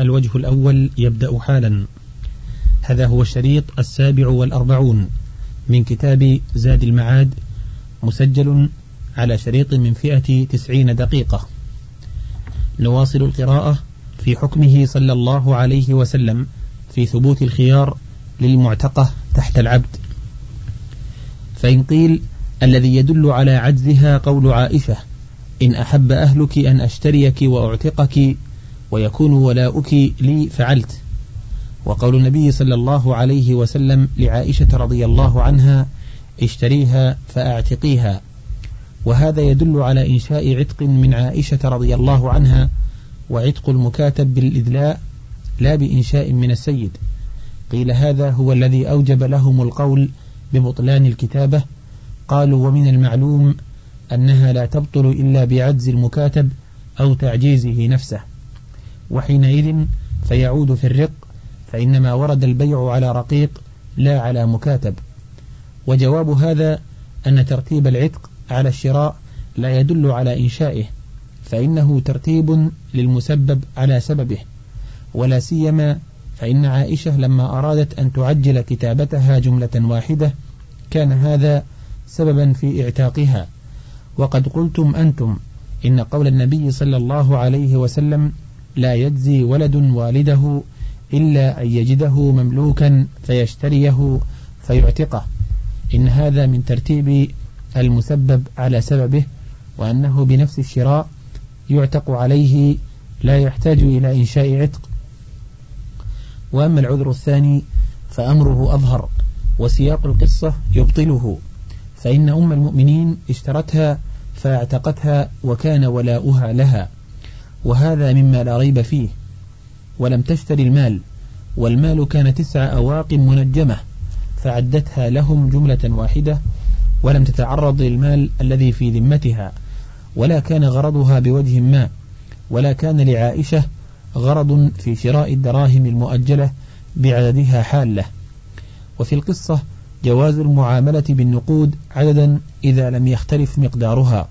الوجه الأول يبدأ حالا. هذا هو الشريط السابع والأربعون من كتاب زاد المعاد مسجل على شريط من فئة تسعين دقيقة. نواصل القراءة في حكمه صلى الله عليه وسلم في ثبوت الخيار للمعتقة تحت العبد. فإن قيل الذي يدل على عجزها قول عائشة إن أحب أهلك أن أشتريك وأعتقك ويكون ولاؤك لي فعلت. وقول النبي صلى الله عليه وسلم لعائشة رضي الله عنها اشتريها فأعتقيها. وهذا يدل على إنشاء عتق من عائشة رضي الله عنها وعتق المكاتب بالإدلاء لا بإنشاء من السيد. قيل هذا هو الذي أوجب لهم القول ببطلان الكتابة. قالوا ومن المعلوم أنها لا تبطل إلا بعجز المكاتب أو تعجيزه نفسه. وحينئذ فيعود في الرق فإنما ورد البيع على رقيق لا على مكاتب. وجواب هذا أن ترتيب العتق على الشراء لا يدل على إنشائه فإنه ترتيب للمسبب على سببه ولا سيما فإن عائشة لما أرادت أن تعجل كتابتها جملة واحدة كان هذا سببا في اعتاقها. وقد قلتم أنتم إن قول النبي صلى الله عليه وسلم لا يجزي ولد والده إلا أن يجده مملوكا فيشتريه فيعتقه. إن هذا من ترتيب المسبب على سببه وأنه بنفس الشراء يعتق عليه لا يحتاج إلى إنشاء عتق. وأما العذر الثاني فأمره أظهر وسياق القصة يبطله. فإن أم المؤمنين اشترتها فاعتقتها وكان ولاؤها لها. وهذا مما لا ريب فيه ولم تشتري المال والمال كان تسع أواق منجمة فعدتها لهم جملة واحدة ولم تتعرض للمال الذي في ذمتها ولا كان غرضها بوجه ما ولا كان لعائشة غرض في شراء الدراهم المؤجلة بعددها حالة. وفي القصة جواز المعاملة بالنقود عددا إذا لم يختلف مقدارها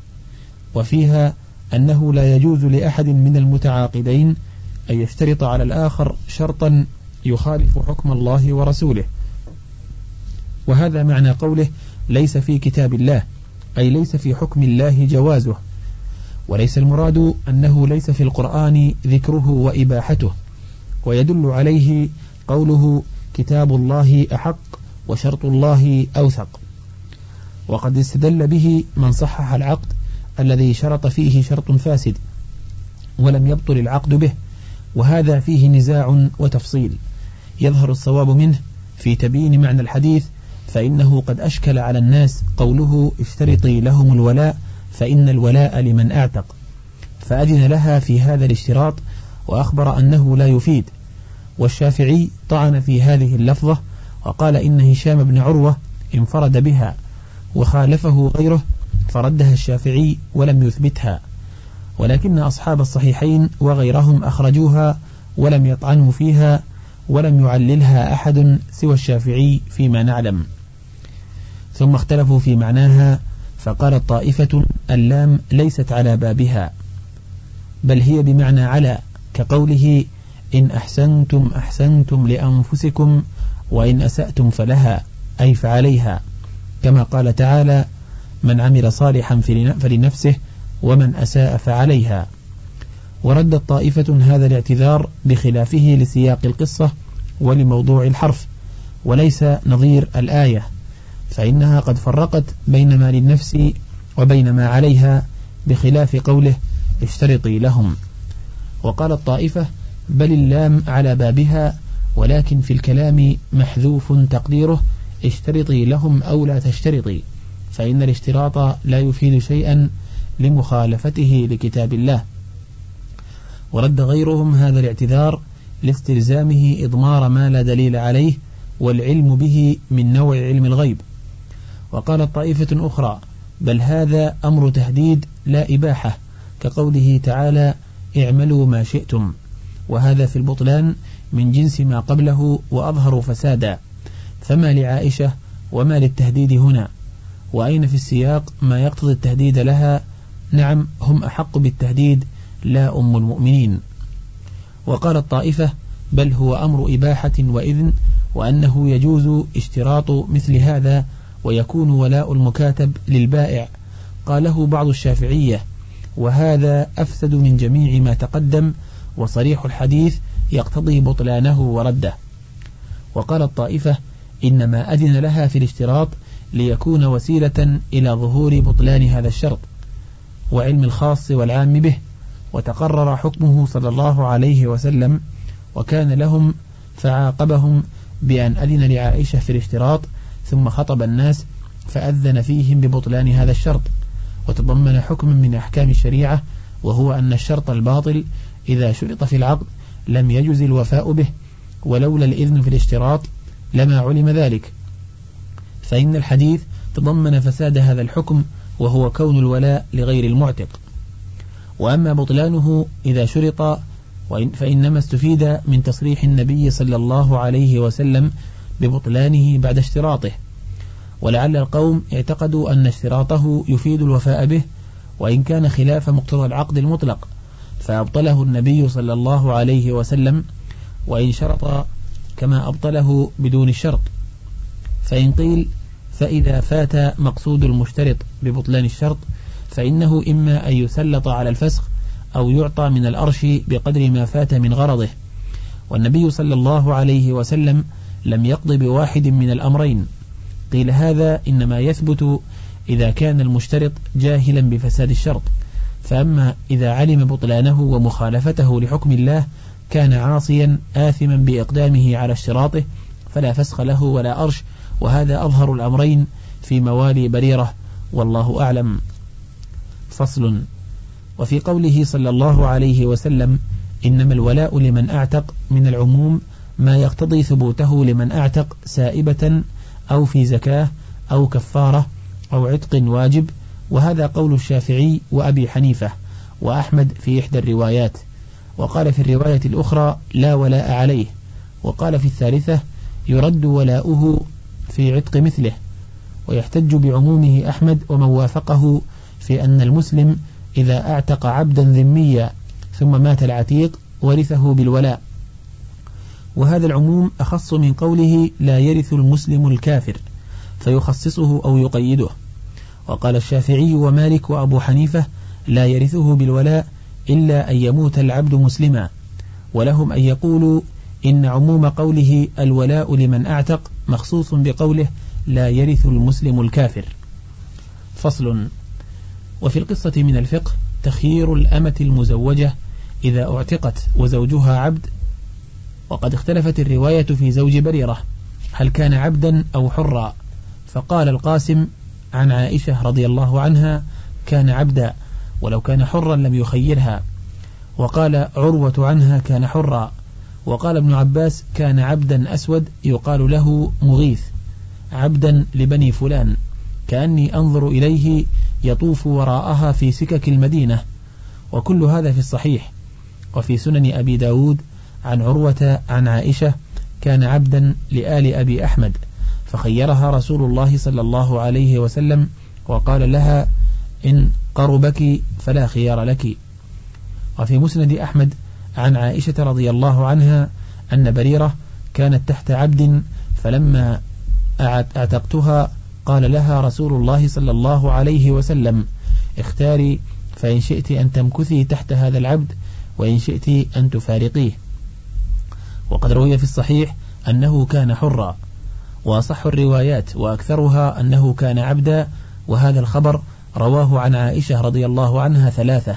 وفيها أنه لا يجوز لأحد من المتعاقدين أن يشترط على الآخر شرطا يخالف حكم الله ورسوله. وهذا معنى قوله ليس في كتاب الله أي ليس في حكم الله جوازه. وليس المراد أنه ليس في القرآن ذكره وإباحته. ويدل عليه قوله كتاب الله أحق وشرط الله أوثق. وقد استدل به من صحح العقد الذي شرط فيه شرط فاسد ولم يبطل العقد به وهذا فيه نزاع وتفصيل. يظهر الصواب منه في تبيين معنى الحديث فإنه قد أشكل على الناس قوله اشترطي لهم الولاء فإن الولاء لمن أعتق فأذن لها في هذا الاشتراط وأخبر أنه لا يفيد. والشافعي طعن في هذه اللفظة وقال إن هشام بن عروة انفرد بها وخالفه غيره فردها الشافعي ولم يثبتها. ولكن أصحاب الصحيحين وغيرهم أخرجوها ولم يطعنوا فيها ولم يعللها أحد سوى الشافعي فيما نعلم. ثم اختلفوا في معناها فقالت طائفة اللام ليست على بابها بل هي بمعنى على كقوله إن أحسنتم أحسنتم لأنفسكم وإن أسأتم فلها أي فعليها كما قال تعالى من عمل صالحا فلنفسه ومن أساء فعليها. وردت طائفة هذا الاعتذار بخلافه لسياق القصة ولموضوع الحرف وليس نظير الآية فإنها قد فرقت بين ما للنفس وبين ما عليها بخلاف قوله اشترطي لهم. وقال الطائفة بل اللام على بابها ولكن في الكلام محذوف تقديره اشترطي لهم أو لا تشترطي. فإن الاشتراط لا يفيد شيئا لمخالفته لكتاب الله. ورد غيرهم هذا الاعتذار لاستلزامه إضمار ما لا دليل عليه والعلم به من نوع علم الغيب. وقالت طائفة أخرى بل هذا أمر تهديد لا إباحة كقوله تعالى اعملوا ما شئتم. وهذا في البطلان من جنس ما قبله وأظهر فسادا. فما لعائشة وما للتهديد هنا؟ وأين في السياق ما يقتضي التهديد لها؟ نعم هم أحق بالتهديد لا أم المؤمنين. وقال الطائفة بل هو أمر إباحة وإذن وأنه يجوز اشتراط مثل هذا ويكون ولاء المكاتب للبائع. قاله بعض الشافعية وهذا أفسد من جميع ما تقدم وصريح الحديث يقتضي بطلانه ورده. وقال الطائفة إنما أذن لها في الاشتراط ليكون وسيلة إلى ظهور بطلان هذا الشرط وعلم الخاص والعام به وتقرر حكمه صلى الله عليه وسلم وكان لهم فعاقبهم بأن أذن لعائشة في الاشتراط ثم خطب الناس فأذن فيهم ببطلان هذا الشرط وتضمن حكما من أحكام الشريعة وهو أن الشرط الباطل إذا شرط في العقد لم يجز الوفاء به ولولا الإذن في الاشتراط لما علم ذلك. فإن الحديث تضمن فساد هذا الحكم وهو كون الولاء لغير المعتق. وأما بطلانه إذا شرط فإنما استفيد من تصريح النبي صلى الله عليه وسلم ببطلانه بعد اشتراطه. ولعل القوم اعتقدوا أن اشتراطه يفيد الوفاء به وإن كان خلاف مقتضى العقد المطلق فأبطله النبي صلى الله عليه وسلم وإن شرط كما أبطله بدون الشرط فإن قيل فإذا فات مقصود المشترط ببطلان الشرط فإنه إما أن يسلط على الفسخ أو يعطى من الأرش بقدر ما فات من غرضه. والنبي صلى الله عليه وسلم لم يقض بواحد من الأمرين. قيل هذا إنما يثبت إذا كان المشترط جاهلا بفساد الشرط. فأما إذا علم بطلانه ومخالفته لحكم الله كان عاصيا آثما بإقدامه على اشتراطه فلا فسخ له ولا أرش وهذا أظهر الأمرين في موالي بريرة والله أعلم. فصل. وفي قوله صلى الله عليه وسلم إنما الولاء لمن أعتق من العموم ما يقتضي ثبوته لمن أعتق سائبة أو في زكاة أو كفارة أو عتق واجب. وهذا قول الشافعي وأبي حنيفة وأحمد في إحدى الروايات. وقال في الرواية الأخرى لا ولاء عليه. وقال في الثالثة يرد ولاؤه في عتق مثله ويحتج بعمومه أحمد ومن وافقه في أن المسلم إذا أعتق عبدا ذميا ثم مات العتيق ورثه بالولاء. وهذا العموم أخص من قوله لا يرث المسلم الكافر فيخصصه أو يقيده. وقال الشافعي ومالك وأبو حنيفة لا يرثه بالولاء إلا أن يموت العبد مسلما ولهم أن يقولوا إن عموم قوله الولاء لمن أعتق مخصوص بقوله لا يرث المسلم الكافر. فصل. وفي القصة من الفقه تخيير الأمة المزوجة إذا اعتقت وزوجها عبد وقد اختلفت الرواية في زوج بريرة هل كان عبدا أو حرا؟ فقال القاسم عن عائشة رضي الله عنها كان عبدا ولو كان حرا لم يخيرها. وقال عروة عنها كان حرا. وقال ابن عباس كان عبدا أسود يقال له مغيث عبدا لبني فلان كأني أنظر إليه يطوف وراءها في سكك المدينة. وكل هذا في الصحيح. وفي سنن أبي داود عن عروة عن عائشة كان عبدا لآل أبي أحمد فخيرها رسول الله صلى الله عليه وسلم وقال لها إن قربك فلا خيار لك. وفي مسند أحمد عن عائشة رضي الله عنها أن بريرة كانت تحت عبد فلما أعتقتها قال لها رسول الله صلى الله عليه وسلم اختاري فإن شئت أن تمكثي تحت هذا العبد وإن شئت أن تفارقيه. وقد روي في الصحيح أنه كان حرا وأصح الروايات وأكثرها أنه كان عبدا وهذا الخبر رواه عن عائشة رضي الله عنها ثلاثة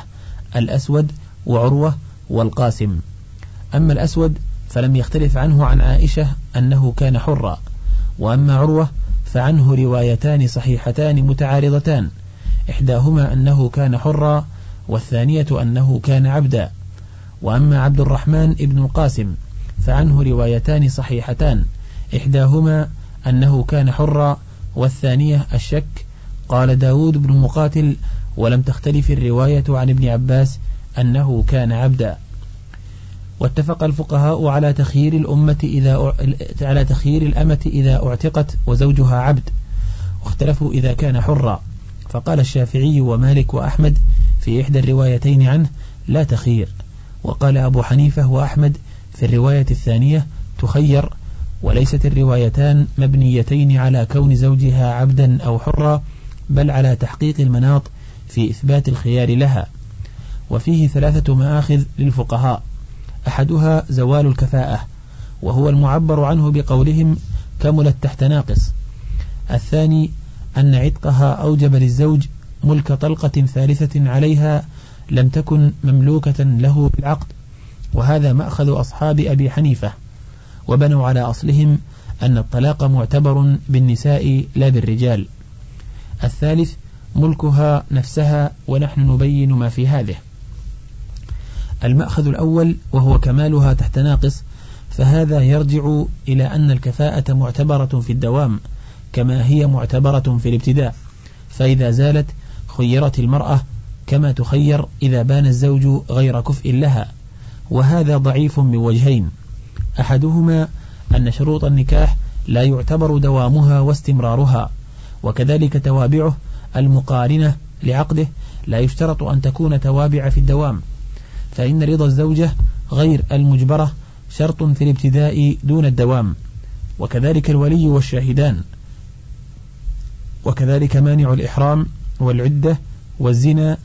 الأسود وعروة والقاسم. أما الأسود فلم يختلف عنه عن عائشة أنه كان حرا وأما عروة فعنه روايتان صحيحتان متعارضتان إحداهما أنه كان حرا والثانية أنه كان عبدا. وأما عبد الرحمن ابن القاسم فعنه روايتان صحيحتان إحداهما أنه كان حرا والثانية الشك. قال داود بن مقاتل ولم تختلف الرواية عن ابن عباس أنه كان عبدا. واتفق الفقهاء على تخيير الأمة إذا على تخيير الأمة إذا اعتقت وزوجها عبد واختلفوا إذا كان حرا. فقال الشافعي ومالك وأحمد في إحدى الروايتين عنه لا تخير وقال أبو حنيفة وأحمد في الرواية الثانية تخير وليست الروايتان مبنيتين على كون زوجها عبدا أو حرا بل على تحقيق المناط في إثبات الخيار لها وفيه ثلاثة مآخذ للفقهاء. أحدها زوال الكفاءة وهو المعبر عنه بقولهم كملت تحت ناقص. الثاني أن عتقها أوجب للزوج ملك طلقة ثالثة عليها لم تكن مملوكة له بالعقد وهذا مأخذ أصحاب أبي حنيفة. وبنوا على أصلهم أن الطلاق معتبر بالنساء لا بالرجال. الثالث ملكها نفسها ونحن نبين ما في هذه. المأخذ الأول وهو كمالها تحت ناقص فهذا يرجع إلى أن الكفاءة معتبرة في الدوام كما هي معتبرة في الابتداء فإذا زالت خيرت المرأة كما تخير إذا بان الزوج غير كفء لها وهذا ضعيف من وجهين أحدهما أن شروط النكاح لا يعتبر دوامها واستمرارها وكذلك توابعه المقارنة لعقده لا يشترط أن تكون توابع في الدوام فإن رضا الزوجة غير المجبرة شرط في الابتداء دون الدوام. وكذلك الولي والشاهدان. وكذلك مانع الإحرام والعدة والزنا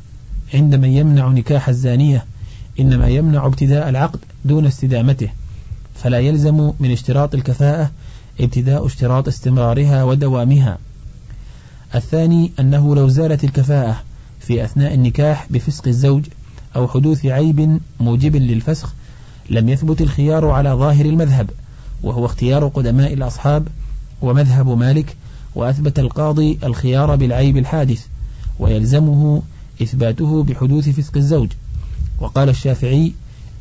عندما يمنع نكاح الزانية. إنما يمنع ابتداء العقد دون استدامته. فلا يلزم من اشتراط الكفاءة ابتداء اشتراط استمرارها ودوامها. الثاني أنه لو زالت الكفاءة في أثناء النكاح بفسق الزوج أو حدوث عيب موجب للفسخ لم يثبت الخيار على ظاهر المذهب وهو اختيار قدماء الأصحاب ومذهب مالك وأثبت القاضي الخيار بالعيب الحادث ويلزمه إثباته بحدوث فسق الزوج. وقال الشافعي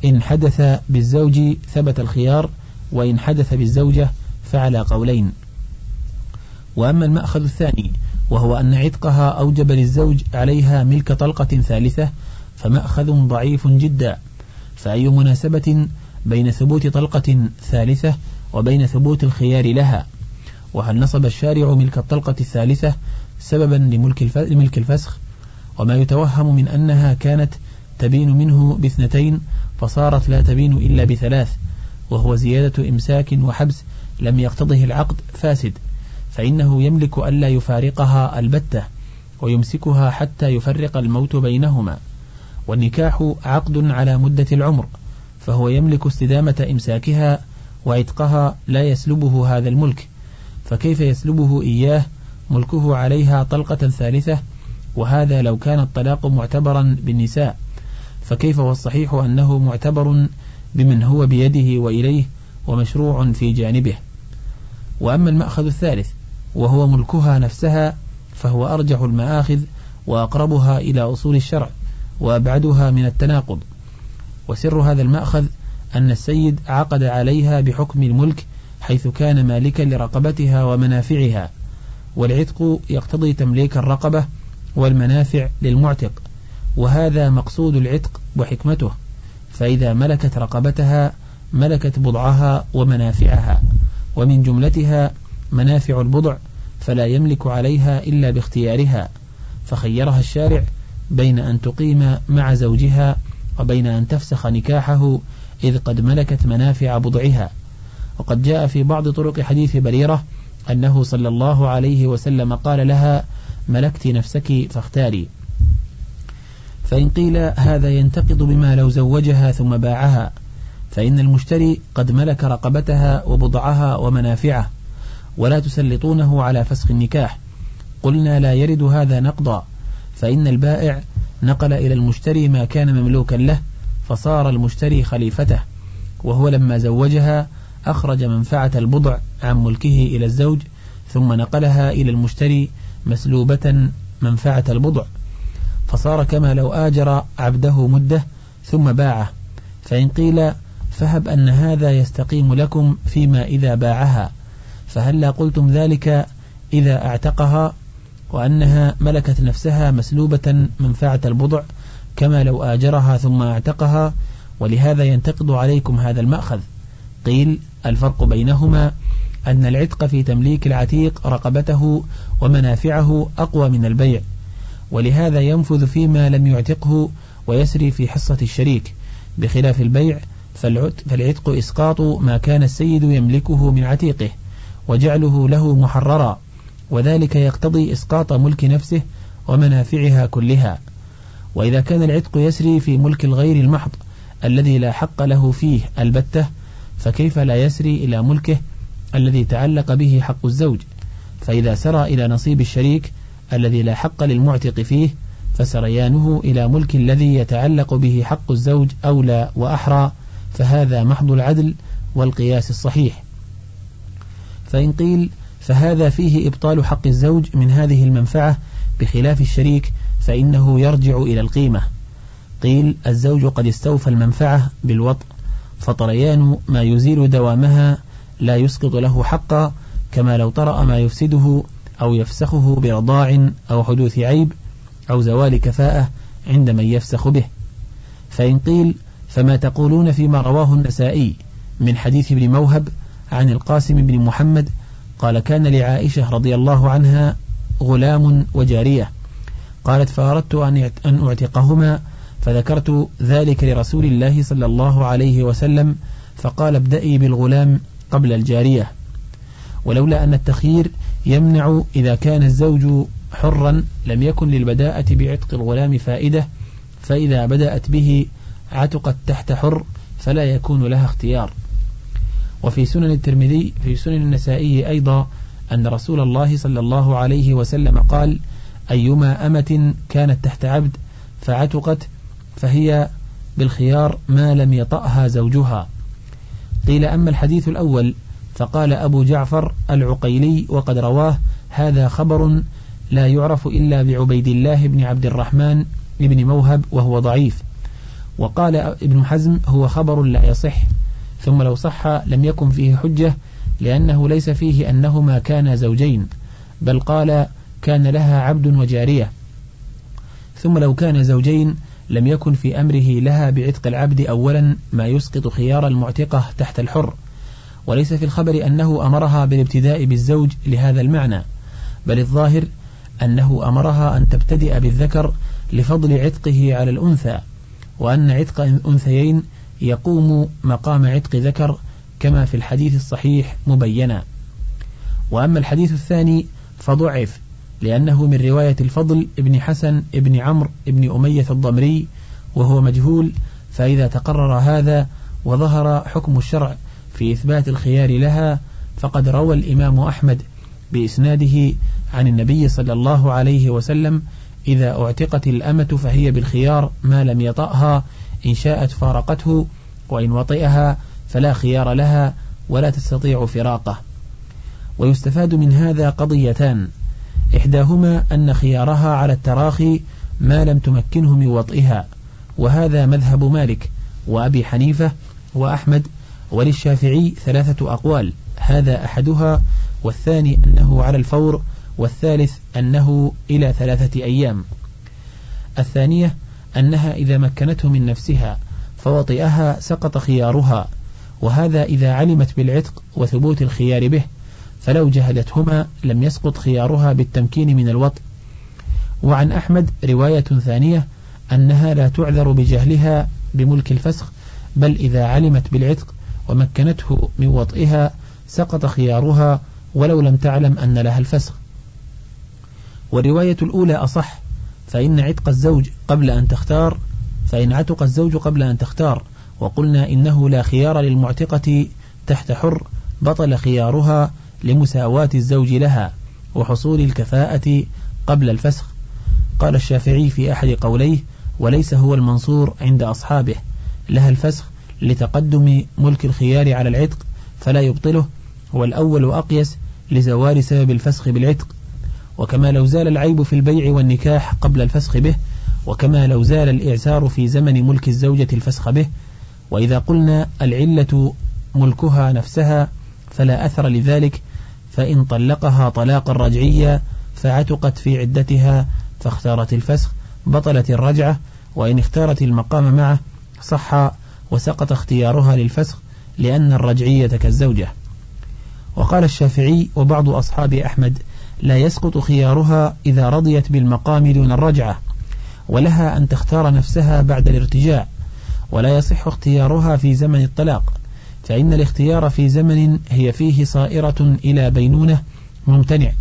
إن حدث بالزوج ثبت الخيار وإن حدث بالزوجة فعلى قولين. وأما المأخذ الثاني وهو أن عتقها أوجب للزوج عليها ملك طلقة ثالثة فمأخذ ضعيف جدا. فأي مناسبة بين ثبوت طلقة ثالثة وبين ثبوت الخيار لها؟ وهل نصب الشارع ملك الطلقة الثالثة سببا لملك الفسخ؟ وما يتوهم من أنها كانت تبين منه باثنتين فصارت لا تبين إلا بثلاث وهو زيادة إمساك وحبس لم يقتضه العقد فاسد. فإنه يملك ألا يفارقها البتة ويمسكها حتى يفرق الموت بينهما. والنكاح عقد على مدة العمر فهو يملك استدامة إمساكها وعتقها لا يسلبه هذا الملك فكيف يسلبه إياه؟ ملكه عليها طلقة ثالثة وهذا لو كان الطلاق معتبرا بالنساء فكيف والصحيح أنه معتبر بمن هو بيده وإليه ومشروع في جانبه. وأما المأخذ الثالث وهو ملكها نفسها فهو أرجح المآخذ وأقربها إلى أصول الشرع. وأبعدها من التناقض. وسر هذا المأخذ أن السيد عقد عليها بحكم الملك حيث كان مالكا لرقبتها ومنافعها والعتق يقتضي تمليك الرقبة والمنافع للمعتق وهذا مقصود العتق وحكمته فإذا ملكت رقبتها ملكت بضعها ومنافعها ومن جملتها منافع البضع فلا يملك عليها إلا باختيارها فخيرها الشارع بين أن تقيم مع زوجها وبين أن تفسخ نكاحه إذ قد ملكت منافع بضعها. وقد جاء في بعض طرق حديث بريرة أنه صلى الله عليه وسلم قال لها ملكت نفسك فاختاري. فإن قيل هذا ينتقض بما لو زوجها ثم باعها فإن المشتري قد ملك رقبتها وبضعها ومنافعه ولا تسلطونه على فسخ النكاح. قلنا لا يرد هذا نقضا فإن البائع نقل إلى المشتري ما كان مملوكا له فصار المشتري خليفته وهو لما زوجها أخرج منفعة البضع عن ملكه إلى الزوج ثم نقلها إلى المشتري مسلوبة منفعة البضع. فصار كما لو آجر عبده مدة ثم باعه. فإن قيل فهب أن هذا يستقيم لكم فيما إذا باعها. فهلا قلتم ذلك إذا أعتقها؟ وأنها ملكت نفسها مسلوبة منفعة البضع كما لو آجرها ثم اعتقها ولهذا ينتقد عليكم هذا المأخذ. قيل الفرق بينهما أن العتق في تمليك العتيق رقبته ومنافعه أقوى من البيع ولهذا ينفذ فيما لم يعتقه ويسري في حصة الشريك. بخلاف البيع فالعتق إسقاط ما كان السيد يملكه من عتيقه وجعله له محررا. وذلك يقتضي إسقاط ملك نفسه ومنافعها كلها. وإذا كان العتق يسري في ملك الغير المحض الذي لا حق له فيه البتة فكيف لا يسري إلى ملكه الذي تعلق به حق الزوج؟ فإذا سرى إلى نصيب الشريك الذي لا حق للمعتق فيه فسريانه إلى ملك الذي يتعلق به حق الزوج أولى وأحرى فهذا محض العدل والقياس الصحيح. فإن قيل فهذا فيه إبطال حق الزوج من هذه المنفعة بخلاف الشريك فإنه يرجع إلى القيمة. قيل الزوج قد استوفى المنفعة بالوطء فطريان ما يزيل دوامها لا يسقط له حقا كما لو طرأ ما يفسده أو يفسخه برضاع أو حدوث عيب أو زوال كفاءة عند من يفسخ به. فإن قيل فما تقولون فيما رواه النسائي من حديث ابن موهب عن القاسم بن محمد قال كان لعائشة رضي الله عنها غلام وجارية. قالت فأردت أن أعتقهما فذكرت ذلك لرسول الله صلى الله عليه وسلم فقال ابدأي بالغلام قبل الجارية. ولولا أن التخيير يمنع إذا كان الزوج حرا لم يكن للبداءة بعتق الغلام فائدة فإذا بدأت به عتقت تحت حر فلا يكون لها اختيار. وفي سنن الترمذي في سنن النسائي أيضا أن رسول الله صلى الله عليه وسلم قال أيما أمة كانت تحت عبد فعتقت فهي بالخيار ما لم يطأها زوجها. قيل أما الحديث الأول فقال أبو جعفر العقيلي وقد رواه هذا خبر لا يعرف إلا بعبيد الله بن عبد الرحمن بن موهب وهو ضعيف. وقال ابن حزم هو خبر لا يصح. ثم لو صح لم يكن فيه حجة لأنه ليس فيه أنهما كانا زوجين بل قال كان لها عبد وجارية. ثم لو كان زوجين لم يكن في أمره لها بعتق العبد أولا ما يسقط خيار المعتقة تحت الحر. وليس في الخبر أنه أمرها بالابتداء بالزوج لهذا المعنى بل الظاهر أنه أمرها أن تبتدئ بالذكر لفضل عتقه على الأنثى وأن عتق أنثيين يقوم مقام عتق ذكر كما في الحديث الصحيح مبينا. وأما الحديث الثاني فضعف لأنه من رواية الفضل ابن حسن ابن عمرو ابن أمية الضمري وهو مجهول فإذا تقرر هذا وظهر حكم الشرع في إثبات الخيار لها فقد روى الإمام أحمد بإسناده عن النبي صلى الله عليه وسلم إذا اعتقت الأمة فهي بالخيار ما لم يطأها إن شاءت فارقته وإن وطئها فلا خيار لها ولا تستطيع فراقه. ويستفاد من هذا قضيتان. إحداهما أن خيارها على التراخي ما لم تمكنه من وطئها وهذا مذهب مالك وأبي حنيفة وأحمد وللشافعي ثلاثة أقوال هذا أحدها والثاني أنه على الفور والثالث أنه إلى ثلاثة أيام. الثانية أنها إذا مكنته من نفسها فوطئها سقط خيارها وهذا إذا علمت بالعتق وثبوت الخيار به فلو جهلتهما لم يسقط خيارها بالتمكين من الوطء. وعن أحمد رواية ثانية أنها لا تعذر بجهلها بملك الفسخ بل إذا علمت بالعتق ومكنته من وطئها سقط خيارها ولو لم تعلم أن لها الفسخ. والرواية الأولى أصح فإن عتق الزوج قبل أن تختار فإن عتق الزوج قبل أن تختار. وقلنا إنه لا خيار للمعتقة تحت حر بطل خيارها لمساواة الزوج لها وحصول الكفاءة قبل الفسخ. قال الشافعي في أحد قوليه وليس هو المنصور عند أصحابه. لها الفسخ لتقدم ملك الخيار على العتق فلا يبطله والأول أقيس لزوال سبب الفسخ بالعتق وكما لو زال العيب في البيع والنكاح قبل الفسخ به وكما لو زال الإعسار في زمن ملك الزوجة الفسخ به. وإذا قلنا العلة ملكها نفسها فلا أثر لذلك فإن طلقها طلاقا رجعيا فعتقت في عدتها فاختارت الفسخ بطلت الرجعة وإن اختارت المقام معه صح وسقط اختيارها للفسخ لأن الرجعية كالزوجة. وقال الشافعي وبعض أصحاب أحمد لا يسقط خيارها إذا رضيت بالمقام دون الرجعة ولها أن تختار نفسها بعد الارتجاع ولا يصح اختيارها في زمن الطلاق فإن الاختيار في زمن هي فيه صائرة إلى بينونة ممتنع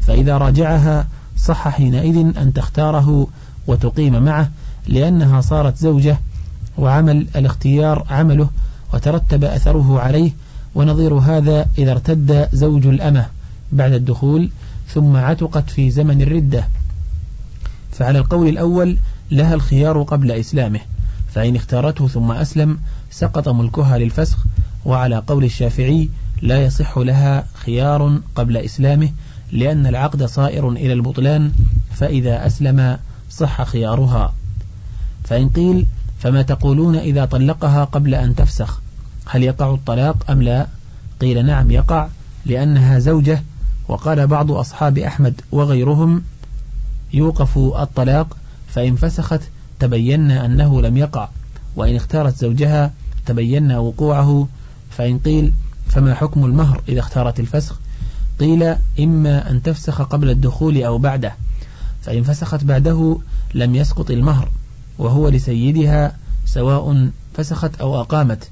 فإذا راجعها صح حينئذ أن تختاره وتقيم معه لأنها صارت زوجة وعمل الاختيار عمله وترتب أثره عليه ونظير هذا إذا ارتد زوج الأمة بعد الدخول ثم عتقت في زمن الردة. فعلى القول الأول لها الخيار قبل إسلامه. فإن اختارته ثم أسلم سقط ملكها للفسخ. وعلى قول الشافعي لا يصح لها خيار قبل إسلامه لأن العقد صائر إلى البطلان فإذا أسلم صح خيارها. فإن قيل فما تقولون إذا طلقها قبل أن تفسخ؟ هل يقع الطلاق أم لا؟ قيل نعم يقع لأنها زوجة وقال بعض أصحاب أحمد وغيرهم يوقف الطلاق فإن فسخت تبينا أنه لم يقع وإن اختارت زوجها تبينا وقوعه فإن قيل فما حكم المهر إذا اختارت الفسخ؟ قيل إما أن تفسخ قبل الدخول أو بعده فإن فسخت بعده لم يسقط المهر وهو لسيدها سواء فسخت أو أقامت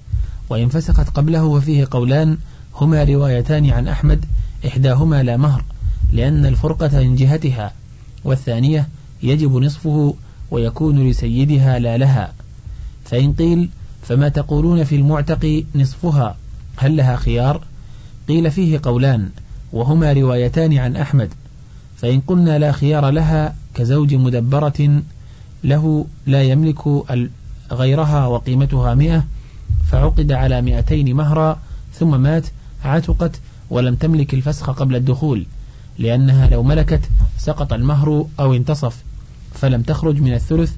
وإن فسخت قبله ففيه قولان هما روايتان عن أحمد إحداهما لا مهر لأن الفرقة من جهتها والثانية يجب نصفه ويكون لسيدها لا لها. فإن قيل فما تقولون في المعتق نصفها هل لها خيار؟ قيل فيه قولان وهما روايتان عن أحمد. فإن قلنا لا خيار لها كزوج مدبرة له لا يملك غيرها وقيمتها مئة فعقد على مئتين مهرا ثم مات عتقت ولم تملك الفسخ قبل الدخول لأنها لو ملكت سقط المهر أو انتصف فلم تخرج من الثلث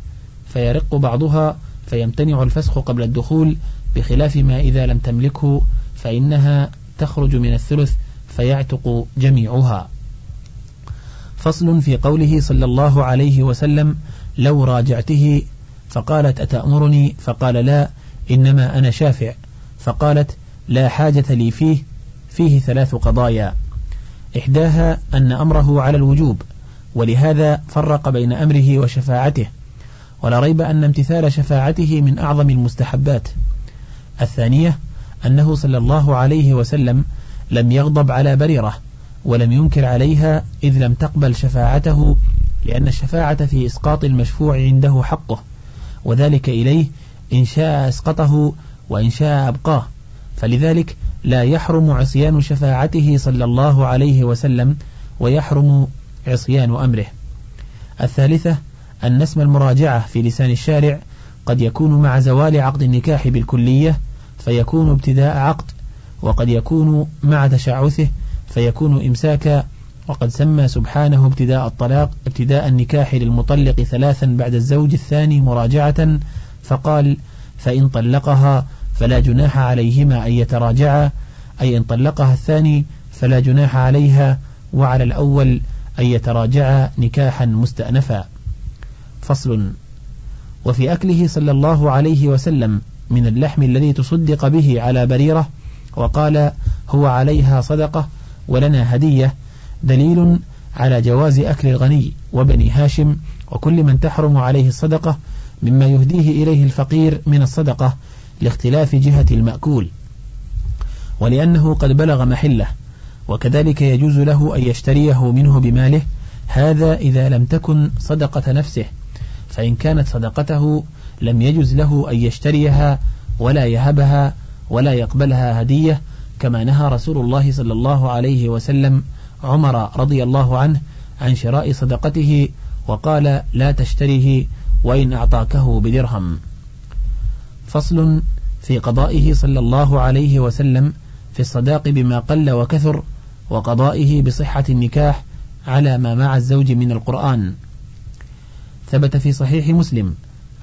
فيرق بعضها فيمتنع الفسخ قبل الدخول بخلاف ما إذا لم تملكه فإنها تخرج من الثلث فيعتق جميعها. فصل في قوله صلى الله عليه وسلم لو راجعته فقالت أتأمرني؟ فقال لا إنما أنا شافع. فقالت لا حاجة لي فيه فيه ثلاث قضايا. إحداها أن أمره على الوجوب ولهذا فرق بين أمره وشفاعته ولا ريب أن امتثال شفاعته من أعظم المستحبات. الثانية أنه صلى الله عليه وسلم لم يغضب على بريرة ولم ينكر عليها إذ لم تقبل شفاعته لأن الشفاعة في إسقاط المشفوع عنده حقه وذلك إليه إن شاء أسقطه وإن شاء أبقاه. فلذلك لا يحرم عصيان شفاعته صلى الله عليه وسلم ويحرم عصيان أمره. الثالثة أن اسم المراجعة في لسان الشارع قد يكون مع زوال عقد النكاح بالكلية فيكون ابتداء عقد وقد يكون مع تشعثه فيكون إمساكا وقد سمى سبحانه ابتداء الطلاق ابتداء النكاح للمطلق ثلاثا بعد الزوج الثاني مراجعة فقال فإن طلقها فلا جناح عليهما أن يتراجعا أي إن طلقها الثاني فلا جناح عليها وعلى الأول أن يتراجعا نكاحا مستأنفا. فصل. وفي أكله صلى الله عليه وسلم من اللحم الذي تصدق به على بريرة وقال هو عليها صدقة ولنا هدية دليل على جواز أكل الغني وبني هاشم وكل من تحرم عليه الصدقة مما يهديه إليه الفقير من الصدقة لاختلاف جهة المأكول ولأنه قد بلغ محله وكذلك يجوز له أن يشتريه منه بماله هذا إذا لم تكن صدقة نفسه فإن كانت صدقته لم يجز له أن يشتريها ولا يهبها ولا يقبلها هدية كما نهى رسول الله صلى الله عليه وسلم عمر رضي الله عنه عن شراء صدقته وقال لا تشتريه وإن أعطاكه بدرهم. فصل في قضائه صلى الله عليه وسلم في الصداق بما قل وكثر وقضائه بصحة النكاح على ما مع الزوج من القرآن. ثبت في صحيح مسلم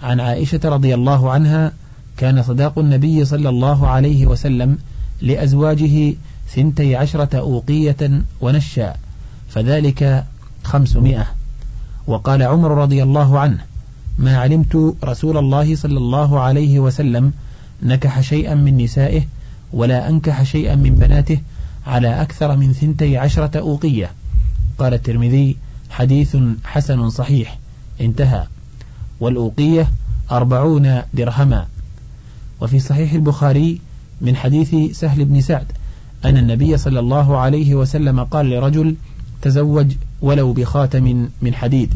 عن عائشة رضي الله عنها كان صداق النبي صلى الله عليه وسلم لأزواجه ثنتي عشرة أوقية ونشا فذلك خمسمائة. وقال عمر رضي الله عنه ما علمت رسول الله صلى الله عليه وسلم نكح شيئا من نسائه ولا أنكح شيئا من بناته على أكثر من ثنتي عشرة أوقية. قال الترمذي حديث حسن صحيح. انتهى. والأوقية أربعون درهما. وفي صحيح البخاري من حديث سهل بن سعد أن النبي صلى الله عليه وسلم قال لرجل تزوج ولو بخاتم من حديد.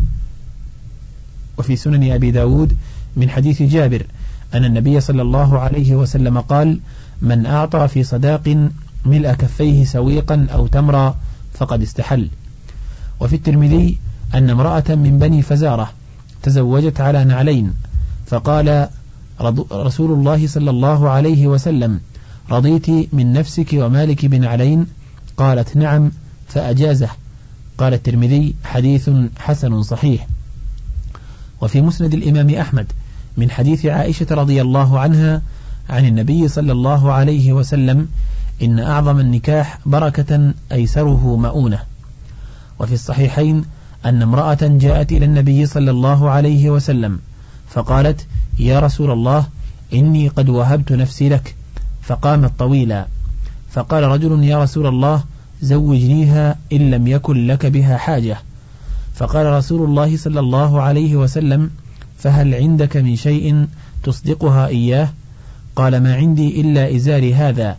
وفي سنن أبي داود من حديث جابر أن النبي صلى الله عليه وسلم قال من أعطى في صداق ملء كفيه سويقا أو تمرا فقد استحل وفي الترمذي أن امرأة من بني فزارة تزوجت على نعلين فقال رسول الله صلى الله عليه وسلم رضيت من نفسك ومالك بنعلين؟ قالت نعم فأجازه قال الترمذي حديث حسن صحيح وفي مسند الإمام أحمد من حديث عائشة رضي الله عنها عن النبي صلى الله عليه وسلم إن أعظم النكاح بركة أيسره مؤونة. وفي الصحيحين أن امرأة جاءت إلى النبي صلى الله عليه وسلم فقالت يا رسول الله إني قد وهبت نفسي لك. فقامت طويلا. فقال رجل يا رسول الله زوجنيها إن لم يكن لك بها حاجة. فقال رسول الله صلى الله عليه وسلم فهل عندك من شيء تصدقها إياه؟ قال ما عندي إلا إزاري هذا.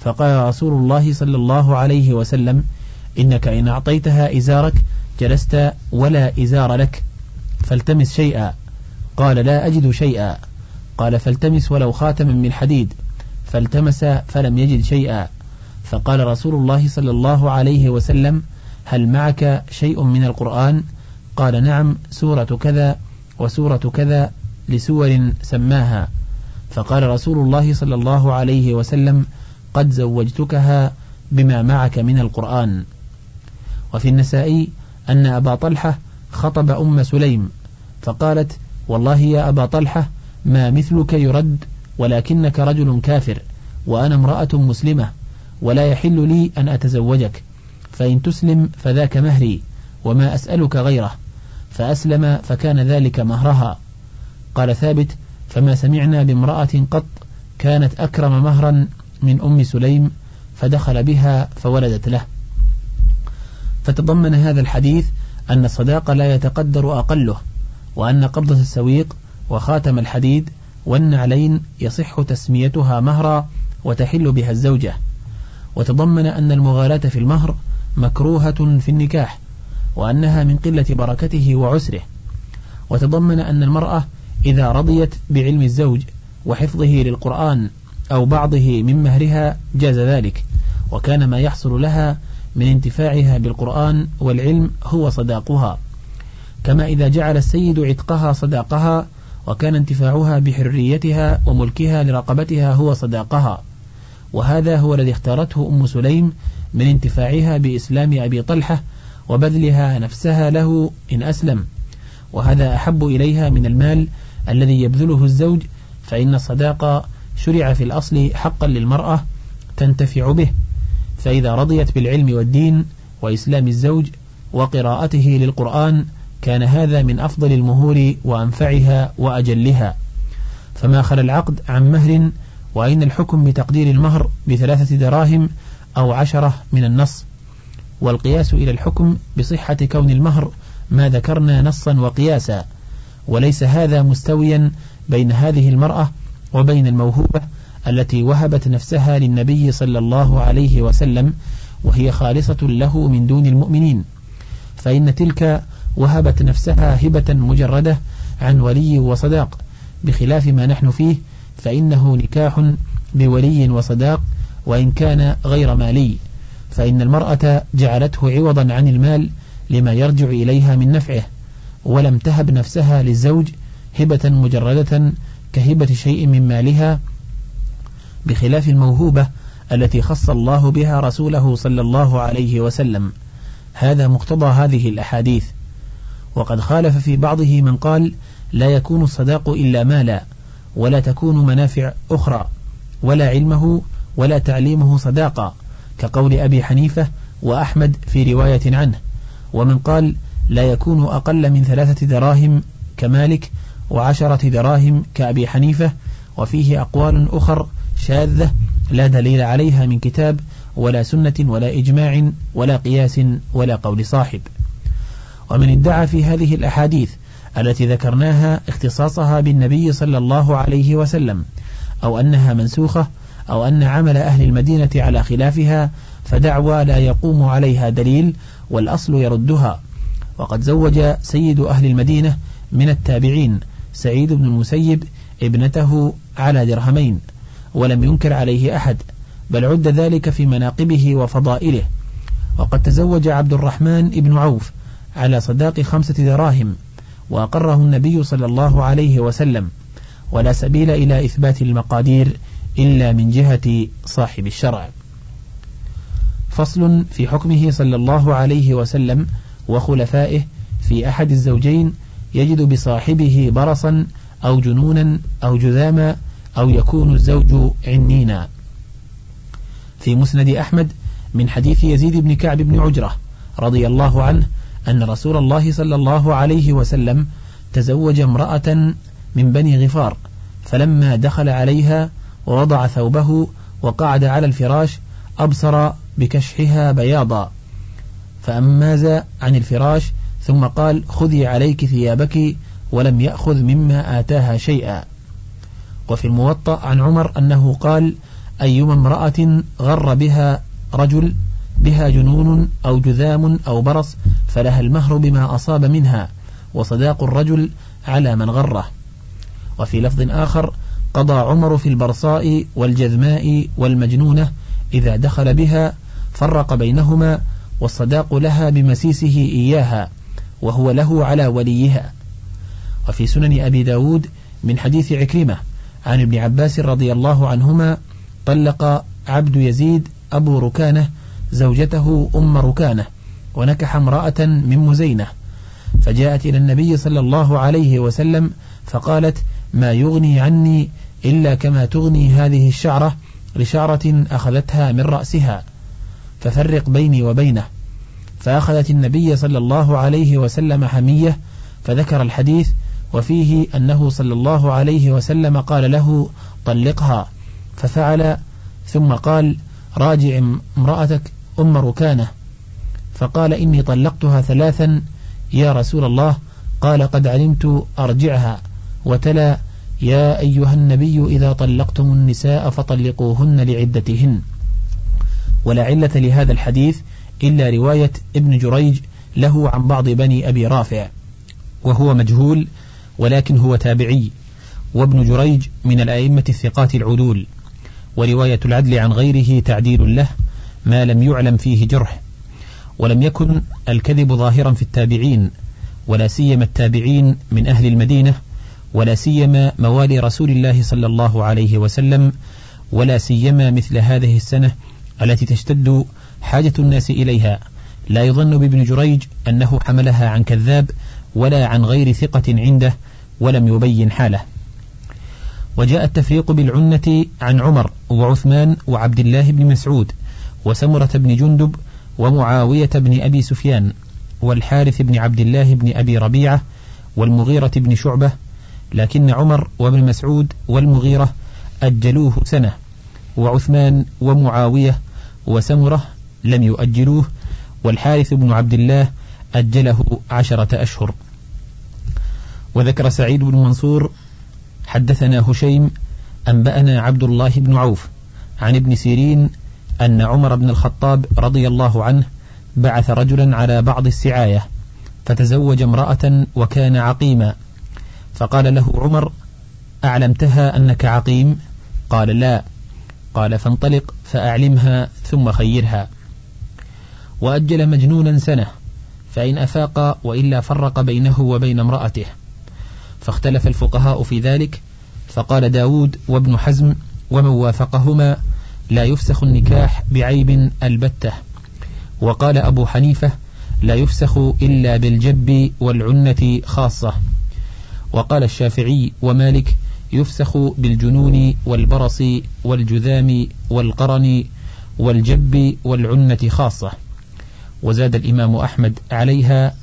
فقال رسول الله صلى الله عليه وسلم إنك إن أعطيتها إزارك جلست ولا إزار لك فالتمس شيئا. قال لا أجد شيئا. قال فالتمس ولو خاتما من حديد فالتمس فلم يجد شيئا. فقال رسول الله صلى الله عليه وسلم هل معك شيء من القرآن؟ قال نعم سورة كذا وسورة كذا لسور سماها. فقال رسول الله صلى الله عليه وسلم قد زوجتكها بما معك من القرآن. وفي النسائي أن أبا طلحة خطب أم سليم فقالت والله يا أبا طلحة ما مثلك يرد ولكنك رجل كافر وأنا امرأة مسلمة ولا يحل لي أن أتزوجك. فإن تسلم فذاك مهري وما أسألك غيره. فأسلم فكان ذلك مهرها. قال ثابت فما سمعنا بامرأة قط كانت أكرم مهرا من أم سليم فدخل بها فولدت له. فتضمن هذا الحديث أن الصداق لا يتقدر أقله وأن قبضة السويق وخاتم الحديد والنعلين يصح تسميتها مهرا وتحل بها الزوجة. وتضمن أن المغالاة في المهر مكروهة في النكاح وأنها من قلة بركته وعسره. وتضمن أن المرأة إذا رضيت بعلم الزوج وحفظه للقرآن أو بعضه من مهرها جاز ذلك وكان ما يحصل لها من انتفاعها بالقرآن والعلم هو صداقها. كما إذا جعل السيد عتقها صداقها وكان انتفاعها بحريتها وملكها لرقبتها هو صداقها. وهذا هو الذي اختارته أم سليم من انتفاعها بإسلام أبي طلحة وبذلها نفسها له إن أسلم وهذا أحب إليها من المال الذي يبذله الزوج فإن الصداقة شرع في الأصل حقا للمرأة تنتفع به فإذا رضيت بالعلم والدين وإسلام الزوج وقراءته للقرآن كان هذا من أفضل المهور وأنفعها وأجلها. فما خل العقد عن مهر وأين الحكم بتقدير المهر بثلاثة دراهم أو عشرة من النص. والقياس إلى الحكم بصحة كون المهر ما ذكرنا نصا وقياسا. وليس هذا مستويا بين هذه المرأة وبين الموهوبة التي وهبت نفسها للنبي صلى الله عليه وسلم وهي خالصة له من دون المؤمنين. فإن تلك وهبت نفسها هبة مجردة عن ولي وصداق. بخلاف ما نحن فيه فإنه نكاح بولي وصداق وإن كان غير مالي فإن المرأة جعلته عوضا عن المال لما يرجع إليها من نفعه ولم تهب نفسها للزوج هبة مجردة كهبة شيء من مالها بخلاف الموهوبة التي خص الله بها رسوله صلى الله عليه وسلم. هذا مقتضى هذه الأحاديث. وقد خالف في بعضه من قال لا يكون الصداق إلا مالا ولا تكون منافع أخرى ولا علمه ولا تعليمه صداقة كقول أبي حنيفة وأحمد في رواية عنه ومن قال لا يكون أقل من ثلاثة دراهم كمالك وعشرة دراهم كأبي حنيفة وفيه أقوال أخر شاذة لا دليل عليها من كتاب ولا سنة ولا إجماع ولا قياس ولا قول صاحب ومن ادعى في هذه الأحاديث التي ذكرناها اختصاصها بالنبي صلى الله عليه وسلم أو أنها منسوخة أو أن عمل أهل المدينة على خلافها فدعوى لا يقوم عليها دليل والأصل يردها. وقد زوج سيد أهل المدينة من التابعين سعيد بن المسيب ابنته على درهمين ولم ينكر عليه أحد بل عد ذلك في مناقبه وفضائله. وقد تزوج عبد الرحمن بن عوف على صداق خمسة دراهم وأقره النبي صلى الله عليه وسلم ولا سبيل إلى إثبات المقادير إلا من جهة صاحب الشرع. فصل في حكمه صلى الله عليه وسلم وخلفائه في أحد الزوجين يجد بصاحبه برصا أو جنونا أو جذاما أو يكون الزوج عنينا. في مسند أحمد من حديث يزيد بن كعب بن عجرة رضي الله عنه أن رسول الله صلى الله عليه وسلم تزوج امرأة من بني غفار فلما دخل عليها ووضع ثوبه وقعد على الفراش أبصر بكشحها بياضا. فأماز عن الفراش؟ ثم قال خذي عليك ثيابك ولم يأخذ مما آتاها شيئا. وفي الموطأ عن عمر أنه قال أيما امرأة غر بها رجل بها جنون أو جذام أو برص فلها المهر بما أصاب منها وصداق الرجل على من غره. وفي لفظ آخر قضى عمر في البرصاء والجذماء والمجنونة إذا دخل بها فرق بينهما والصداق لها بمسيسه إياها وهو له على وليها. وفي سنن أبي داود من حديث عكرمة عن ابن عباس رضي الله عنهما طلق عبد يزيد أبو ركانة زوجته أم ركانة ونكح امرأة من مزينة فجاءت إلى النبي صلى الله عليه وسلم فقالت ما يغني عني إلا كما تغني هذه الشعرة لشعرة أخذتها من رأسها. ففرق بيني وبينه. فأخذت النبي صلى الله عليه وسلم حمية فذكر الحديث وفيه أنه صلى الله عليه وسلم قال له طلقها ففعل ثم قال راجع امرأتك أم ركانة فقال إني طلقتها ثلاثا يا رسول الله قال قد علمت أرجعها وتلا يا أيها النبي إذا طلقتم النساء فطلقوهن لعدتهن. ولا علة لهذا الحديث إلا رواية ابن جريج له عن بعض بني أبي رافع وهو مجهول ولكن هو تابعي وابن جريج من الأئمة الثقات العدول ورواية العدل عن غيره تعديل له ما لم يعلم فيه جرح ولم يكن الكذب ظاهرا في التابعين ولا سيما التابعين من أهل المدينة ولا سيما موالي رسول الله صلى الله عليه وسلم ولا سيما مثل هذه السنة التي تشتد حاجة الناس إليها. لا يظن بابن جريج أنه حملها عن كذاب ولا عن غير ثقة عنده ولم يبين حاله. وجاء التفريق بالعنة عن عمر وعثمان وعبد الله بن مسعود وسمرة بن جندب ومعاوية بن أبي سفيان والحارث بن عبد الله بن أبي ربيعة والمغيرة بن شعبة لكن عمر وابن مسعود والمغيرة أجلوه سنة وعثمان ومعاوية وسمرة لم يؤجلوه والحارث بن عبد الله أجله عشرة أشهر. وذكر سعيد بن منصور حدثنا هشيم أنبأنا عبد الله بن عوف عن ابن سيرين أن عمر بن الخطاب رضي الله عنه بعث رجلا على بعض السعاية فتزوج امرأة وكان عقيما. فقال له عمر أعلمتها أنك عقيم؟ قال لا. قال فانطلق فأعلمها ثم خيرها. وأجل مجنونا سنة فإن أفاق وإلا فرق بينه وبين امرأته. فاختلف الفقهاء في ذلك فقال داود وابن حزم ومن وافقهما لا يفسخ النكاح بعيب البتة. وقال أبو حنيفة لا يفسخ إلا بالجب والعنة خاصة. وقال الشافعي ومالك يفسخ بالجنون والبرص والجذام والقرن والجب والعنة خاصة. وزاد الإمام أحمد عليها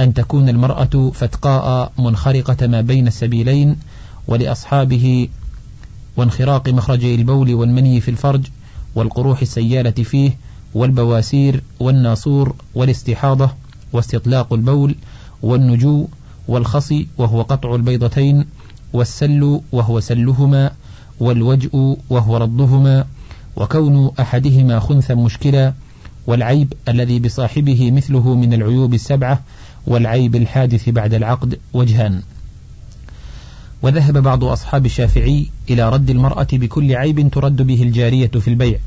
أن تكون المرأة فتقاء منخرقة ما بين السبيلين ولأصحابه وانخراق مخرجي البول والمني في الفرج والقروح السيالة فيه والبواسير والناصور والاستحاضة واستطلاق البول والنجو والخصي وهو قطع البيضتين والسل وهو سلهما والوجء وهو ردهما وكون أحدهما خنثا مشكلا والعيب الذي بصاحبه مثله من العيوب السبعة والعيب الحادث بعد العقد وجهان. وذهب بعض أصحاب الشافعي إلى رد المرأة بكل عيب ترد به الجارية في البيع.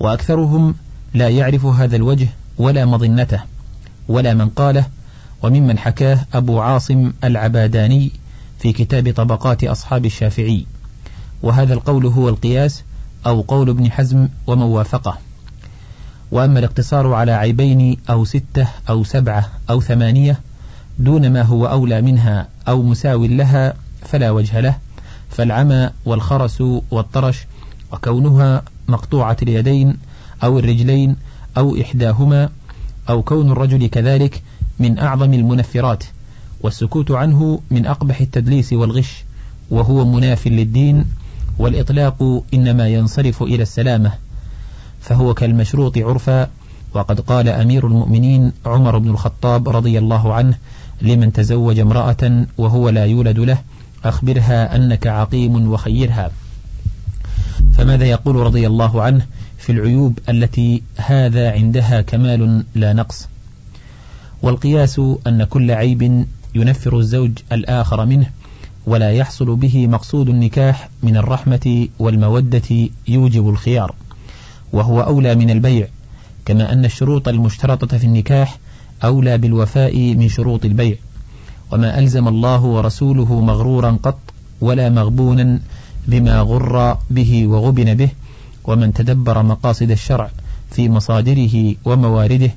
وأكثرهم لا يعرف هذا الوجه ولا مظنته ولا من قاله وممن حكاه أبو عاصم العباداني في كتاب طبقات أصحاب الشافعي. وهذا القول هو القياس أو قول ابن حزم ومن وافقه. وأما الاقتصار على عيبين أو ستة أو سبعة أو ثمانية دون ما هو أولى منها أو مساو لها فلا وجه له فالعمى والخرس والطرش وكونها مقطوعة اليدين أو الرجلين أو إحداهما أو كون الرجل كذلك من أعظم المنفرات والسكوت عنه من أقبح التدليس والغش وهو مناف للدين والإطلاق إنما ينصرف إلى السلامة. فهو كالمشروط عرفا وقد قال أمير المؤمنين عمر بن الخطاب رضي الله عنه لمن تزوج امرأة وهو لا يولد له أخبرها أنك عقيم وخيرها. فماذا يقول رضي الله عنه في العيوب التي هذا عندها كمال لا نقص؟ والقياس أن كل عيب ينفر الزوج الآخر منه ولا يحصل به مقصود النكاح من الرحمة والمودة يوجب الخيار. وهو أولى من البيع كما أن الشروط المشترطة في النكاح أولى بالوفاء من شروط البيع. وما ألزم الله ورسوله مغرورا قط ولا مغبونا بما غر به وغبن به ومن تدبر مقاصد الشرع في مصادره وموارده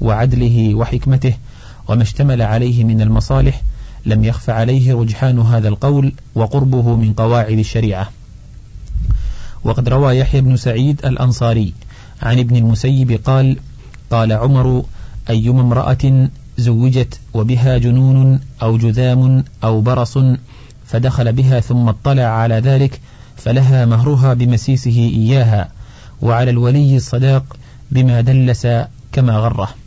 وعدله وحكمته وما اشتمل عليه من المصالح لم يخف عليه رجحان هذا القول وقربه من قواعد الشريعة. وقد روى يحيى بن سعيد الأنصاري عن ابن المسيب قال قال عمر أيما امرأة زوجت وبها جنون أو جذام أو برص فدخل بها ثم اطلع على ذلك فلها مهرها بمسيسه إياها وعلى الولي الصداق بما دلس كما غره.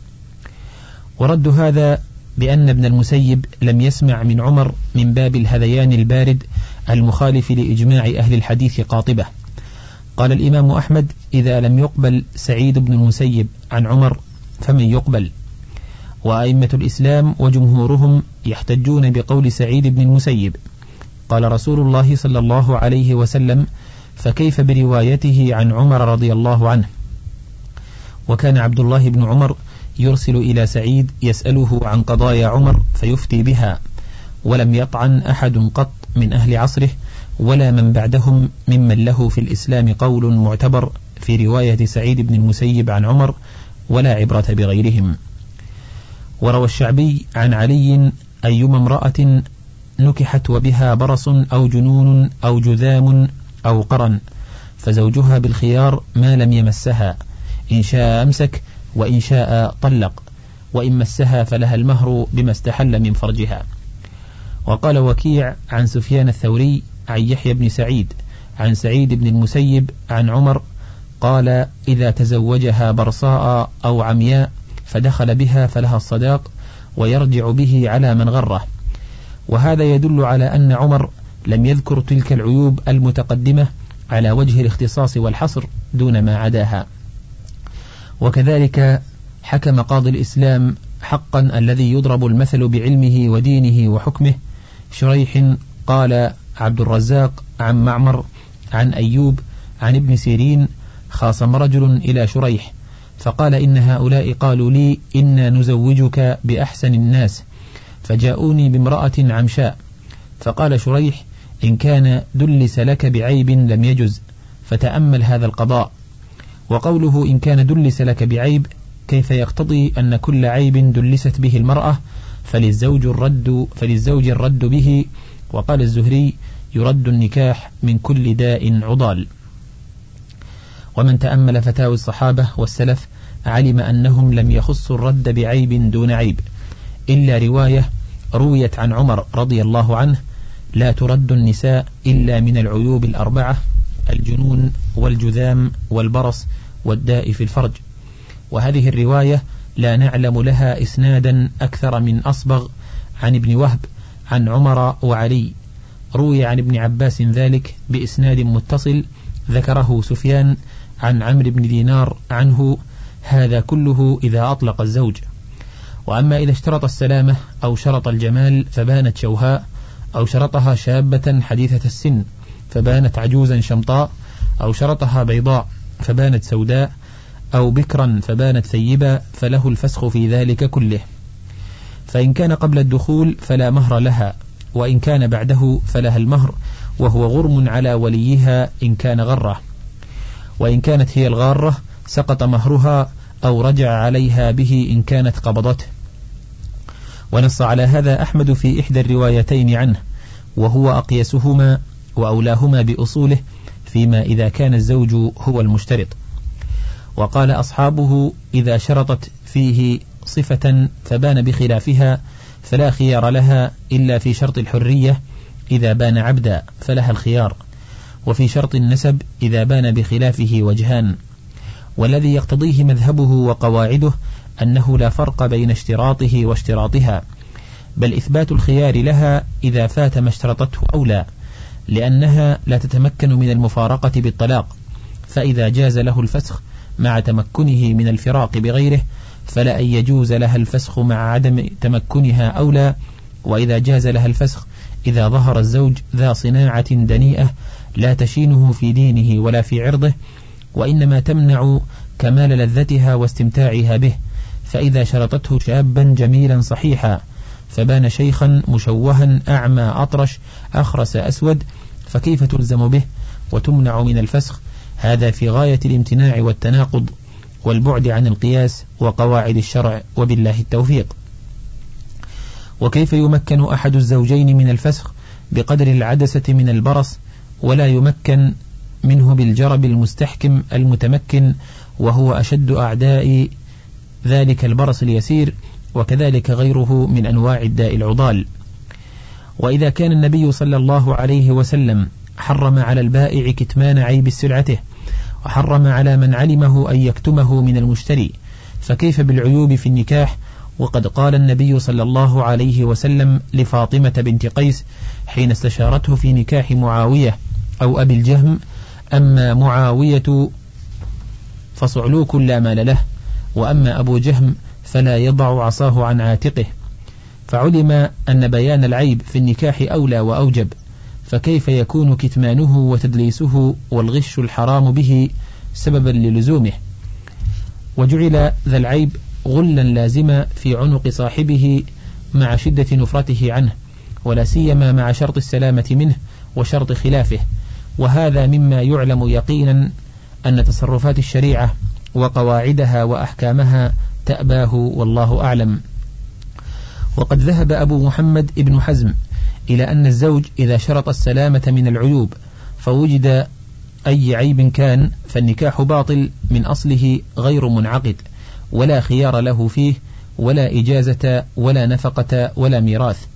ورد هذا بأن ابن المسيب لم يسمع من عمر من باب الهذيان البارد المخالف لإجماع أهل الحديث قاطبة. قال الإمام أحمد إذا لم يقبل سعيد بن المسيب عن عمر فمن يقبل. وأئمة الإسلام وجمهورهم يحتجون بقول سعيد بن المسيب. قال رسول الله صلى الله عليه وسلم فكيف بروايته عن عمر رضي الله عنه؟ وكان عبد الله بن عمر يرسل إلى سعيد يسأله عن قضايا عمر فيفتي بها ولم يطعن أحد قط من أهل عصره ولا من بعدهم ممن له في الإسلام قول معتبر في رواية سعيد بن المسيب عن عمر ولا عبرة بغيرهم. وروى الشعبي عن علي أيما امرأة نكحت وبها برص أو جنون أو جذام أو قرن فزوجها بالخيار ما لم يمسها إن شاء أمسك وإن شاء طلق وإن مسها فلها المهر بما استحل من فرجها. وقال وكيع عن سفيان الثوري عن يحيى بن سعيد عن سعيد بن المسيب عن عمر قال إذا تزوجها برصاء أو عمياء فدخل بها فلها الصداق ويرجع به على من غره. وهذا يدل على أن عمر لم يذكر تلك العيوب المتقدمة على وجه الاختصاص والحصر دون ما عداها. وكذلك حكم قاضي الإسلام حقا الذي يضرب المثل بعلمه ودينه وحكمه. شريح قال عبد الرزاق عن معمر عن أيوب عن ابن سيرين خاصم رجل إلى شريح فقال إن هؤلاء قالوا لي إنا نزوجك بأحسن الناس فجاءوني بامرأة عمشاء فقال شريح إن كان دلس لك بعيب لم يجز فتأمل هذا القضاء. وقوله إن كان دلس لك بعيب كيف يقتضي أن كل عيب دلست به المرأة؟ فللزوج الرد فللزوج الرد به وقال الزهري يرد النكاح من كل داء عضال. ومن تأمل فتاوي الصحابة والسلف علم أنهم لم يخصوا الرد بعيب دون عيب. إلا رواية رويت عن عمر رضي الله عنه لا ترد النساء إلا من العيوب الأربعة الجنون والجذام والبرص والداء في الفرج. وهذه الرواية لا نعلم لها إسنادا أكثر من أصبغ عن ابن وهب عن عمر وعلي. روي عن ابن عباس ذلك بإسناد متصل ذكره سفيان عن عمرو بن دينار عنه هذا كله إذا أطلق الزوج وأما إذا اشترط السلامة أو شرط الجمال فبانت شوهاء أو شرطها شابة حديثة السن. فبانت عجوزا شمطاء أو شرطها بيضاء فبانت سوداء أو بكرا فبانت ثيبا فله الفسخ في ذلك كله. فإن كان قبل الدخول فلا مهر لها وإن كان بعده فلها المهر وهو غرم على وليها إن كان غرة. وإن كانت هي الغارة سقط مهرها أو رجع عليها به إن كانت قبضته. ونص على هذا أحمد في إحدى الروايتين عنه وهو أقيسهما وأولاهما بأصوله فيما إذا كان الزوج هو المشترط. وقال أصحابه إذا شرطت فيه صفة فبان بخلافها فلا خيار لها إلا في شرط الحرية إذا بان عبدا فلها الخيار وفي شرط النسب إذا بان بخلافه وجهان. والذي يقتضيه مذهبه وقواعده أنه لا فرق بين اشتراطه واشتراطها بل إثبات الخيار لها إذا فات ما اشترطته أو لا. لأنها لا تتمكن من المفارقة بالطلاق فإذا جاز له الفسخ مع تمكنه من الفراق بغيره فلا أن يجوز لها الفسخ مع عدم تمكنها أو لا. وإذا جاز لها الفسخ إذا ظهر الزوج ذا صناعة دنيئة لا تشينه في دينه ولا في عرضه وإنما تمنع كمال لذتها واستمتاعها به فإذا شرطته شابا جميلا صحيحا. فبان شيخا مشوها أعمى أطرش أخرس أسود فكيف تلزم به؟ وتمنع من الفسخ. هذا في غاية الامتناع والتناقض والبعد عن القياس وقواعد الشرع وبالله التوفيق. وكيف يمكن أحد الزوجين من الفسخ بقدر العدسة من البرص ولا يمكن منه بالجرب المستحكم المتمكن وهو أشد أعداء ذلك البرص اليسير؟ وكذلك غيره من أنواع الداء العضال. وإذا كان النبي صلى الله عليه وسلم حرم على البائع كتمان عيب سلعته وحرم على من علمه أن يكتمه من المشتري فكيف بالعيوب في النكاح؟ وقد قال النبي صلى الله عليه وسلم لفاطمة بنت قيس حين استشارته في نكاح معاوية أو أبي الجهم أما معاوية فصعلوك لا مال له وأما أبو جهم فلا يضع عصاه عن عاتقه. فعلم أن بيان العيب في النكاح أولى وأوجب فكيف يكون كتمانه وتدليسه والغش الحرام به سببا للزومه؟ وجعل ذا العيب غلا لازما في عنق صاحبه مع شدة نفرته عنه ولا سيما مع شرط السلامة منه وشرط خلافه. وهذا مما يعلم يقينا أن تصرفات الشريعة وقواعدها وأحكامها تأباه والله أعلم. وقد ذهب أبو محمد ابن حزم إلى أن الزوج إذا شرط السلامة من العيوب فوجد أي عيب كان فالنكاح باطل من أصله غير منعقد ولا خيار له فيه ولا إجازة ولا نفقة ولا ميراث.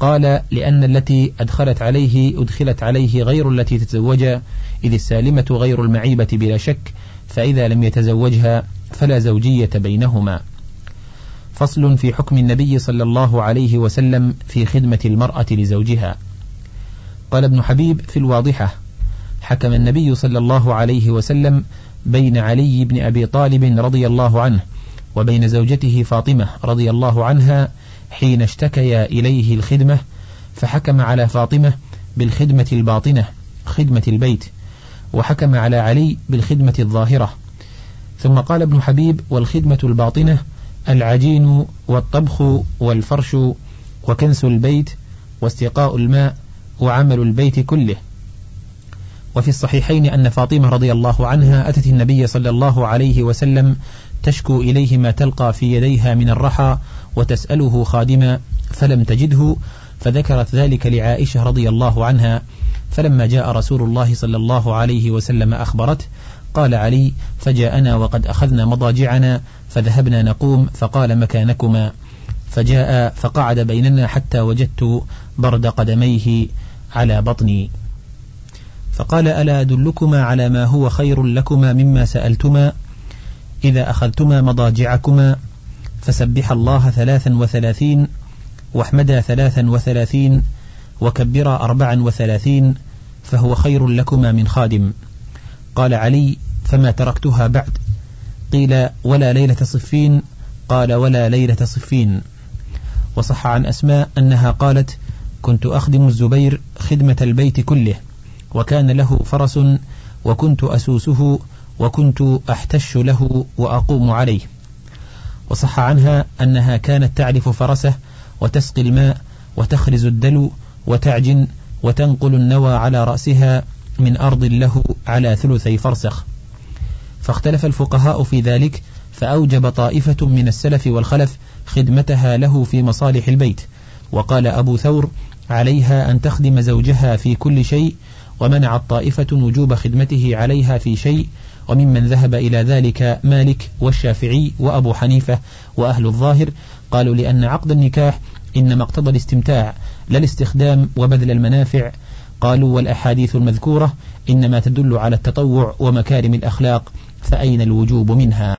قال لأن التي أدخلت عليه أدخلت عليه غير التي تتزوجها إذ السالمة غير المعيبة بلا شك فإذا لم يتزوجها فلا زوجية بينهما. فصل في حكم النبي صلى الله عليه وسلم في خدمة المرأة لزوجها. قال ابن حبيب في الواضحة حكم النبي صلى الله عليه وسلم بين علي بن أبي طالب رضي الله عنه وبين زوجته فاطمة رضي الله عنها حين اشتكيا إليه الخدمة فحكم على فاطمة بالخدمة الباطنة خدمة البيت وحكم على علي بالخدمة الظاهرة. ثم قال ابن حبيب والخدمة الباطنة العجين والطبخ والفرش وكنس البيت واستقاء الماء وعمل البيت كله. وفي الصحيحين أن فاطمة رضي الله عنها أتت النبي صلى الله عليه وسلم تشكو إليه ما تلقى في يديها من الرحى وتسأله خادما فلم تجده فذكرت ذلك لعائشة رضي الله عنها فلما جاء رسول الله صلى الله عليه وسلم أخبرته قال علي فجاءنا وقد أخذنا مضاجعنا فذهبنا نقوم فقال مكانكما. فجاء فقعد بيننا حتى وجدت برد قدميه على بطني. فقال ألا أدلكما على ما هو خير لكما مما سألتما؟ إذا أخذتما مضاجعكما فسبح الله ثلاثا وثلاثين واحمدا ثلاثا وثلاثين وكبرا أربعا وثلاثين فهو خير لكما من خادم. قال علي فما تركتها بعد. قيل ولا ليلة صفين قال ولا ليلة صفين. وصح عن أسماء أنها قالت كنت أخدم الزبير خدمة البيت كله وكان له فرس وكنت أسوسه وكنت أحتش له وأقوم عليه. وصح عنها أنها كانت تعرف فرسه وتسقي الماء وتخرز الدلو وتعجن وتنقل النوى على رأسها من أرض له على ثلثي فرسخ. فاختلف الفقهاء في ذلك فأوجب طائفة من السلف والخلف خدمتها له في مصالح البيت. وقال أبو ثور عليها أن تخدم زوجها في كل شيء ومنعت طائفة وجوب خدمته عليها في شيء وممن ذهب إلى ذلك مالك والشافعي وأبو حنيفة وأهل الظاهر. قالوا لأن عقد النكاح إنما اقتضى الاستمتاع لا الاستخدام وبذل المنافع. قالوا والأحاديث المذكورة إنما تدل على التطوع ومكارم الأخلاق فأين الوجوب منها؟